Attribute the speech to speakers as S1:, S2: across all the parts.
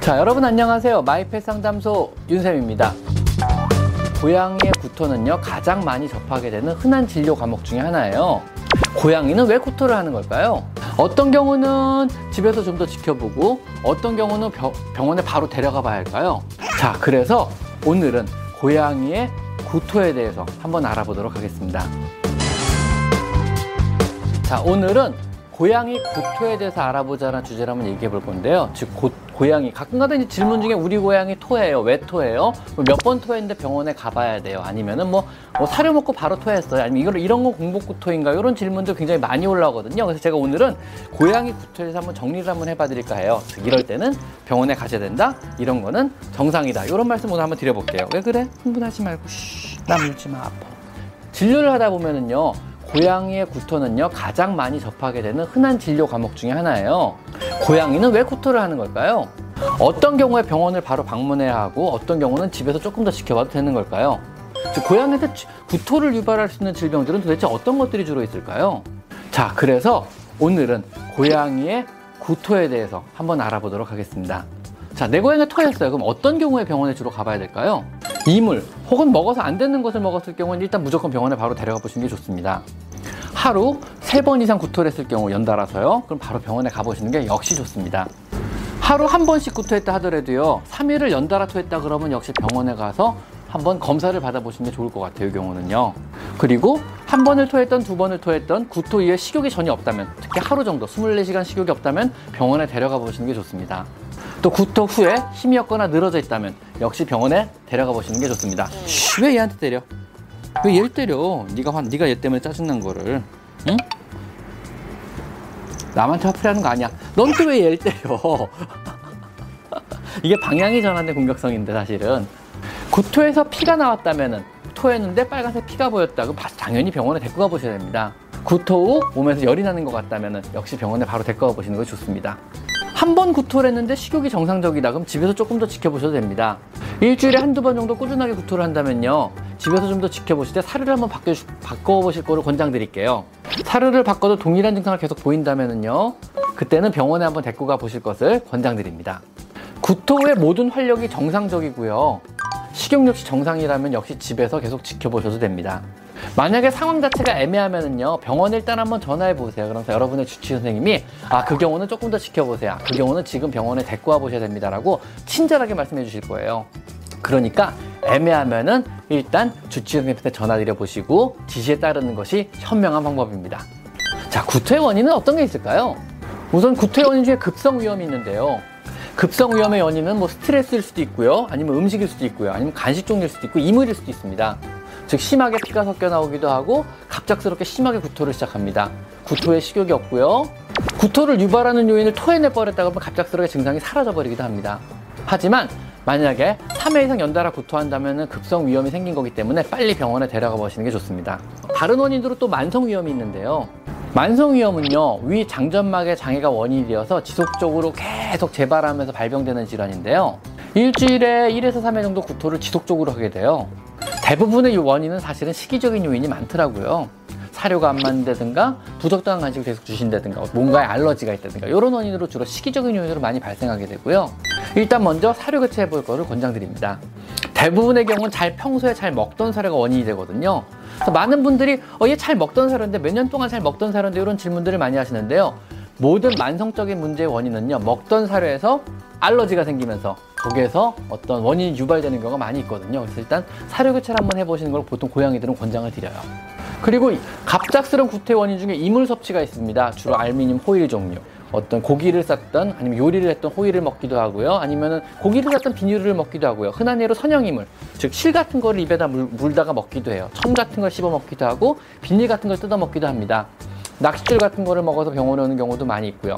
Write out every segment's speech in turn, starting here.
S1: 자, 여러분 안녕하세요. 마이펫 상담소 윤쌤입니다. 고양이의 구토는요, 가장 많이 접하게 되는 흔한 진료 과목 중에 하나예요. 고양이는 왜 구토를 하는 걸까요? 어떤 경우는 집에서 좀 더 지켜보고, 어떤 경우는 병, 병원에 바로 데려가 봐야 할까요? 자, 그래서 오늘은 고양이의 구토에 대해서 한번 알아보도록 하겠습니다. 자, 오늘은 고양이 구토에 대해서 알아보자는 주제를 한번 얘기해 볼 건데요. 즉, 고, 고양이. 가끔가다 이제 질문 중에 우리 고양이 토해요. 왜 토해요? 몇 번 토했는데 병원에 가봐야 돼요. 아니면은 뭐, 뭐 사료 먹고 바로 토했어요. 아니면 이걸 이런 거 공복 구토인가? 이런 질문도 굉장히 많이 올라오거든요. 그래서 제가 오늘은 고양이 구토에 대해서 한번 정리를 한번 해봐드릴까 해요. 즉, 이럴 때는 병원에 가셔야 된다. 이런 거는 정상이다. 이런 말씀 오늘 한번 드려볼게요. 왜 그래? 흥분하지 말고, 쉬, 나 물지 마, 아파. 진료를 하다 보면은요. 고양이의 구토는요 가장 많이 접하게 되는 흔한 진료 과목 중에 하나예요. 고양이는 왜 구토를 하는 걸까요? 어떤 경우에 병원을 바로 방문해야 하고 어떤 경우는 집에서 조금 더 지켜봐도 되는 걸까요? 즉 고양이한테 구토를 유발할 수 있는 질병들은 도대체 어떤 것들이 주로 있을까요? 자, 그래서 오늘은 고양이의 구토에 대해서 한번 알아보도록 하겠습니다. 자, 내 고양이가 토했어요. 그럼 어떤 경우에 병원에 주로 가봐야 될까요? 이물 혹은 먹어서 안 되는 것을 먹었을 경우는 일단 무조건 병원에 바로 데려가 보시는 게 좋습니다. 하루 세 번 이상 구토를 했을 경우 연달아서요. 그럼 바로 병원에 가보시는 게 역시 좋습니다. 하루 한 번씩 구토했다 하더라도요. 3일을 연달아 토했다 그러면 역시 병원에 가서 한번 검사를 받아보시는 게 좋을 것 같아요. 이 경우는요. 그리고 한 번을 토했던 두 번을 토했던 구토 이후에 식욕이 전혀 없다면 특히 하루 정도 24시간 식욕이 없다면 병원에 데려가 보시는 게 좋습니다. 또 구토 후에 힘이 없거나 늘어져 있다면 역시 병원에 데려가 보시는 게 좋습니다. 쉬, 왜 얘한테 때려? 왜 얘를 때려? 네가 화, 네가 얘 때문에 짜증난 거를. 응? 남한테 화풀이하는 거 아니야. 넌 또 왜 얘를 때려? 이게 방향이 전환된 공격성인데 사실은 구토에서 피가 나왔다면은 토했는데 빨간색 피가 보였다. 그럼 당연히 병원에 데리고 가보셔야 됩니다. 구토 후 몸에서 열이 나는 것 같다면은 역시 병원에 바로 데리고 가보시는 것이 좋습니다. 한 번 구토를 했는데 식욕이 정상적이다. 그럼 집에서 조금 더 지켜보셔도 됩니다. 일주일에 한두 번 정도 꾸준하게 구토를 한다면요. 집에서 좀 더 지켜보실 때 사료를 한번 바꿔, 바꿔보실 거를 권장드릴게요. 사료를 바꿔도 동일한 증상을 계속 보인다면요. 그때는 병원에 한번 데리고 가 보실 것을 권장드립니다. 구토 후에 모든 활력이 정상적이고요. 식욕 역시 정상이라면 역시 집에서 계속 지켜보셔도 됩니다. 만약에 상황 자체가 애매하면은요 병원 일단 한번 전화해 보세요. 그러면서 여러분의 주치 선생님이 아 그 경우는 조금 더 지켜보세요. 그 경우는 지금 병원에 데리고 와 보셔야 됩니다라고 친절하게 말씀해 주실 거예요. 그러니까 애매하면은 일단 주치 선생님한테 전화드려 보시고 지시에 따르는 것이 현명한 방법입니다. 자 구토의 원인은 어떤 게 있을까요? 우선 구토의 원인 중에 급성 위험이 있는데요. 급성 위험의 원인은 뭐 스트레스일 수도 있고요. 아니면 음식일 수도 있고요. 아니면 간식 종일 수도 있고 이물일 수도 있습니다. 즉 심하게 피가 섞여 나오기도 하고 갑작스럽게 심하게 구토를 시작합니다. 구토에 식욕이 없고요. 구토를 유발하는 요인을 토해내 버렸다가 하면 갑작스럽게 증상이 사라져 버리기도 합니다. 하지만 만약에 3회 이상 연달아 구토한다면 급성 위험이 생긴 거기 때문에 빨리 병원에 데려가 보시는 게 좋습니다. 다른 원인으로 또 만성 위험이 있는데요. 만성 위험은요, 위 장점막의 장애가 원인이 되어서 지속적으로 계속 재발하면서 발병되는 질환인데요. 일주일에 1에서 3회 정도 구토를 지속적으로 하게 돼요. 대부분의 원인은 사실은 시기적인 요인이 많더라고요. 사료가 안 맞는다든가 부적당한 간식을 계속 주신다든가 뭔가에 알러지가 있다든가 이런 원인으로 주로 시기적인 요인으로 많이 발생하게 되고요. 일단 먼저 사료 교체해 볼 거를 권장드립니다. 대부분의 경우는 잘 평소에 잘 먹던 사료가 원인이 되거든요. 그래서 많은 분들이 어, 얘 잘 먹던 사료인데 몇 년 동안 잘 먹던 사료인데 이런 질문들을 많이 하시는데요. 모든 만성적인 문제의 원인은요. 먹던 사료에서 알러지가 생기면서 거기에서 어떤 원인이 유발되는 경우가 많이 있거든요. 그래서 일단 사료 교체를 한번 해보시는 걸 보통 고양이들은 권장을 드려요. 그리고 갑작스러운 구토의 원인 중에 이물 섭취가 있습니다. 주로 알미늄 호일 종류. 어떤 고기를 쌌던 아니면 요리를 했던 호일을 먹기도 하고요. 아니면은 고기를 쌌던 비닐을 먹기도 하고요. 흔한 예로 선형이물, 즉 실 같은 거를 입에다 물, 물다가 먹기도 해요. 청 같은 걸 씹어 먹기도 하고 비닐 같은 걸 뜯어 먹기도 합니다. 낚싯줄 같은 거를 먹어서 병원에 오는 경우도 많이 있고요.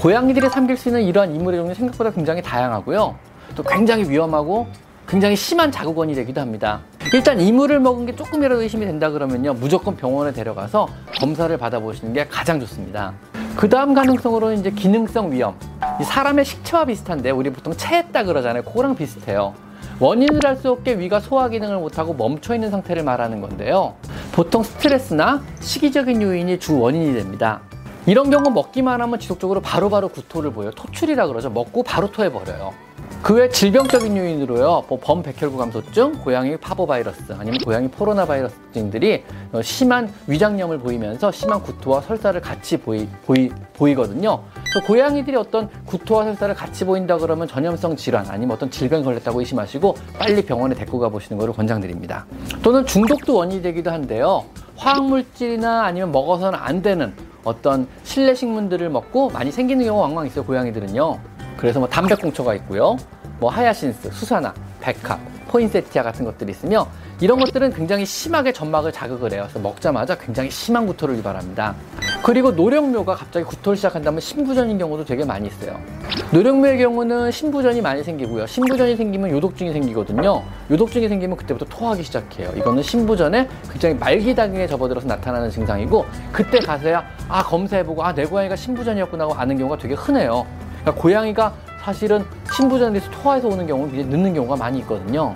S1: 고양이들이 삼킬 수 있는 이러한 이물의 종류 생각보다 굉장히 다양하고요. 또 굉장히 위험하고 굉장히 심한 자극원이 되기도 합니다. 일단 이물을 먹은 게 조금이라도 의심이 된다 그러면요. 무조건 병원에 데려가서 검사를 받아보시는 게 가장 좋습니다. 그 다음 가능성으로는 이제 기능성 위험. 사람의 식체와 비슷한데 우리 보통 체했다 그러잖아요. 코랑 비슷해요. 원인을 알 수 없게 위가 소화 기능을 못하고 멈춰 있는 상태를 말하는 건데요. 보통 스트레스나 시기적인 요인이 주 원인이 됩니다. 이런 경우 먹기만 하면 지속적으로 바로바로 바로 구토를 보여요. 토출이라 그러죠. 먹고 바로 토해버려요. 그 외 질병적인 요인으로요, 뭐 범백혈구 감소증, 고양이 파보바이러스, 아니면 고양이 포로나 바이러스 등들이 어, 심한 위장염을 보이면서 심한 구토와 설사를 같이 보이, 보이, 보이거든요. 그래서 고양이들이 어떤 구토와 설사를 같이 보인다 그러면 전염성 질환 아니면 어떤 질병이 걸렸다고 의심하시고 빨리 병원에 데리고 가보시는 것을 권장드립니다. 또는 중독도 원인이 되기도 한데요. 화학물질이나 아니면 먹어서는 안 되는 어떤 실내 식물들을 먹고 많이 생기는 경우가 왕왕 있어요, 고양이들은요. 그래서 뭐 담배꽁초가 있고요. 뭐 하야신스, 수사나, 백합, 포인세티아 같은 것들이 있으며 이런 것들은 굉장히 심하게 점막을 자극을 해요. 그래서 먹자마자 굉장히 심한 구토를 유발합니다. 그리고 노령묘가 갑자기 구토를 시작한다면 신부전인 경우도 되게 많이 있어요. 노령묘의 경우는 신부전이 많이 생기고요. 신부전이 생기면 요독증이 생기거든요. 요독증이 생기면 그때부터 토하기 시작해요. 이거는 신부전에 굉장히 말기당에 접어들어서 나타나는 증상이고 그때 가서야 아 검사해보고 아 내 고양이가 신부전이었구나 하고 아는 경우가 되게 흔해요. 그러니까 고양이가 사실은 신부전에서 토해서 오는 경우는 굉장히 늦는 경우가 많이 있거든요.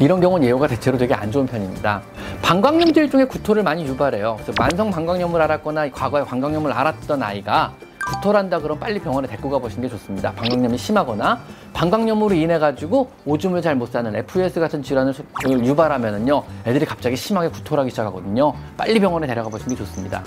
S1: 이런 경우는 예후가 대체로 되게 안 좋은 편입니다. 방광염질 중에 구토를 많이 유발해요. 그래서 만성 방광염을 앓았거나 과거에 방광염을 앓았던 아이가 구토를 한다 그러면 빨리 병원에 데리고 가보시는 게 좋습니다. 방광염이 심하거나 방광염으로 인해 가지고 오줌을 잘못 싸는 FUS 같은 질환을 유발하면은요 애들이 갑자기 심하게 구토를 하기 시작하거든요. 빨리 병원에 데려가 보시는 게 좋습니다.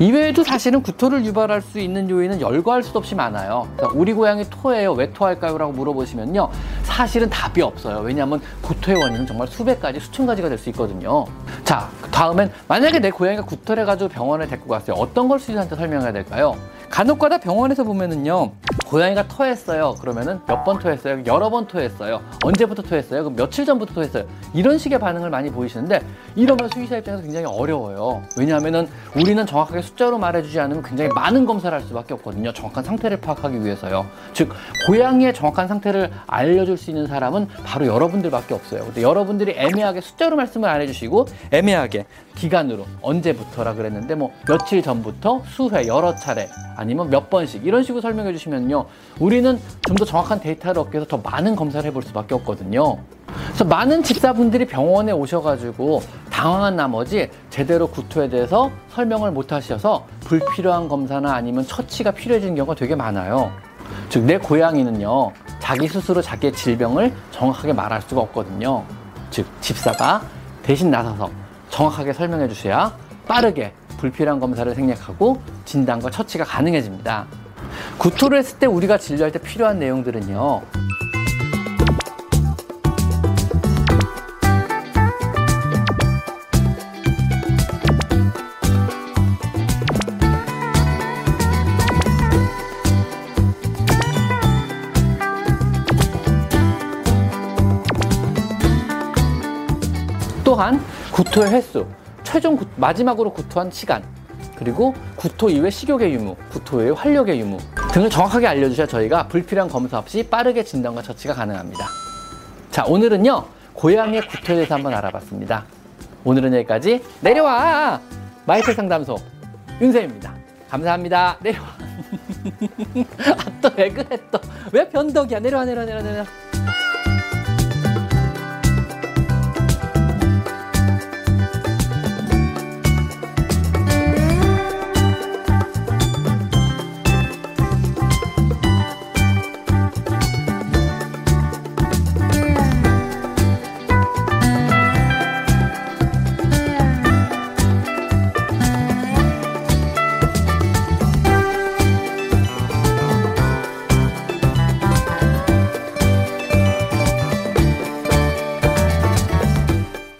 S1: 이외에도 사실은 구토를 유발할 수 있는 요인은 열거할 수도 없이 많아요. 우리 고양이 토해요. 왜 토할까요? 라고 물어보시면요. 사실은 답이 없어요. 왜냐하면 구토의 원인은 정말 수백 가지, 수천 가지가 될 수 있거든요. 자, 다음엔 만약에 내 고양이가 구토를 해가지고 병원에 데리고 갔어요. 어떤 걸 수의사한테 설명해야 될까요? 간혹가다 병원에서 보면은요. 고양이가 토했어요. 그러면은 몇 번 토했어요? 여러 번 토했어요. 언제부터 토했어요? 그럼 며칠 전부터 토했어요. 이런 식의 반응을 많이 보이시는데 이러면 수의사 입장에서 굉장히 어려워요. 왜냐하면은 우리는 정확하게 숫자로 말해주지 않으면 굉장히 많은 검사를 할 수밖에 없거든요. 정확한 상태를 파악하기 위해서요. 즉 고양이의 정확한 상태를 알려줄 수 있는 사람은 바로 여러분들밖에 없어요. 근데 여러분들이 애매하게 숫자로 말씀을 안 해주시고 애매하게 기간으로 언제부터라 그랬는데 뭐 며칠 전부터 수회 여러 차례 아니면 몇 번씩 이런 식으로 설명해 주시면 요. 우리는 좀 더 정확한 데이터를 얻기 위해서 더 많은 검사를 해볼 수밖에 없거든요. 그래서 많은 집사분들이 병원에 오셔가지고 당황한 나머지 제대로 구토에 대해서 설명을 못 하셔서 불필요한 검사나 아니면 처치가 필요해지는 경우가 되게 많아요. 즉, 내 고양이는요, 자기 스스로 자기의 질병을 정확하게 말할 수가 없거든요. 즉, 집사가 대신 나서서 정확하게 설명해 주셔야 빠르게 불필요한 검사를 생략하고 진단과 처치가 가능해집니다. 구토를 했을 때 우리가 진료할 때 필요한 내용들은요. 또한 구토의 횟수, 최종 구, 마지막으로 구토한 시간, 그리고 구토 이후의 식욕의 유무, 구토 이후의 활력의 유무 등을 정확하게 알려주셔야 저희가 불필요한 검사 없이 빠르게 진단과 처치가 가능합니다. 자, 오늘은요, 고양이의 구토에 대해서 한번 알아봤습니다. 오늘은 여기까지 내려와! 마이클 상담소 윤쌤입니다. 감사합니다. 내려와. 아, 또 왜 그래 또. 왜 변덕이야. 내려와, 내려와, 내려와, 내려와.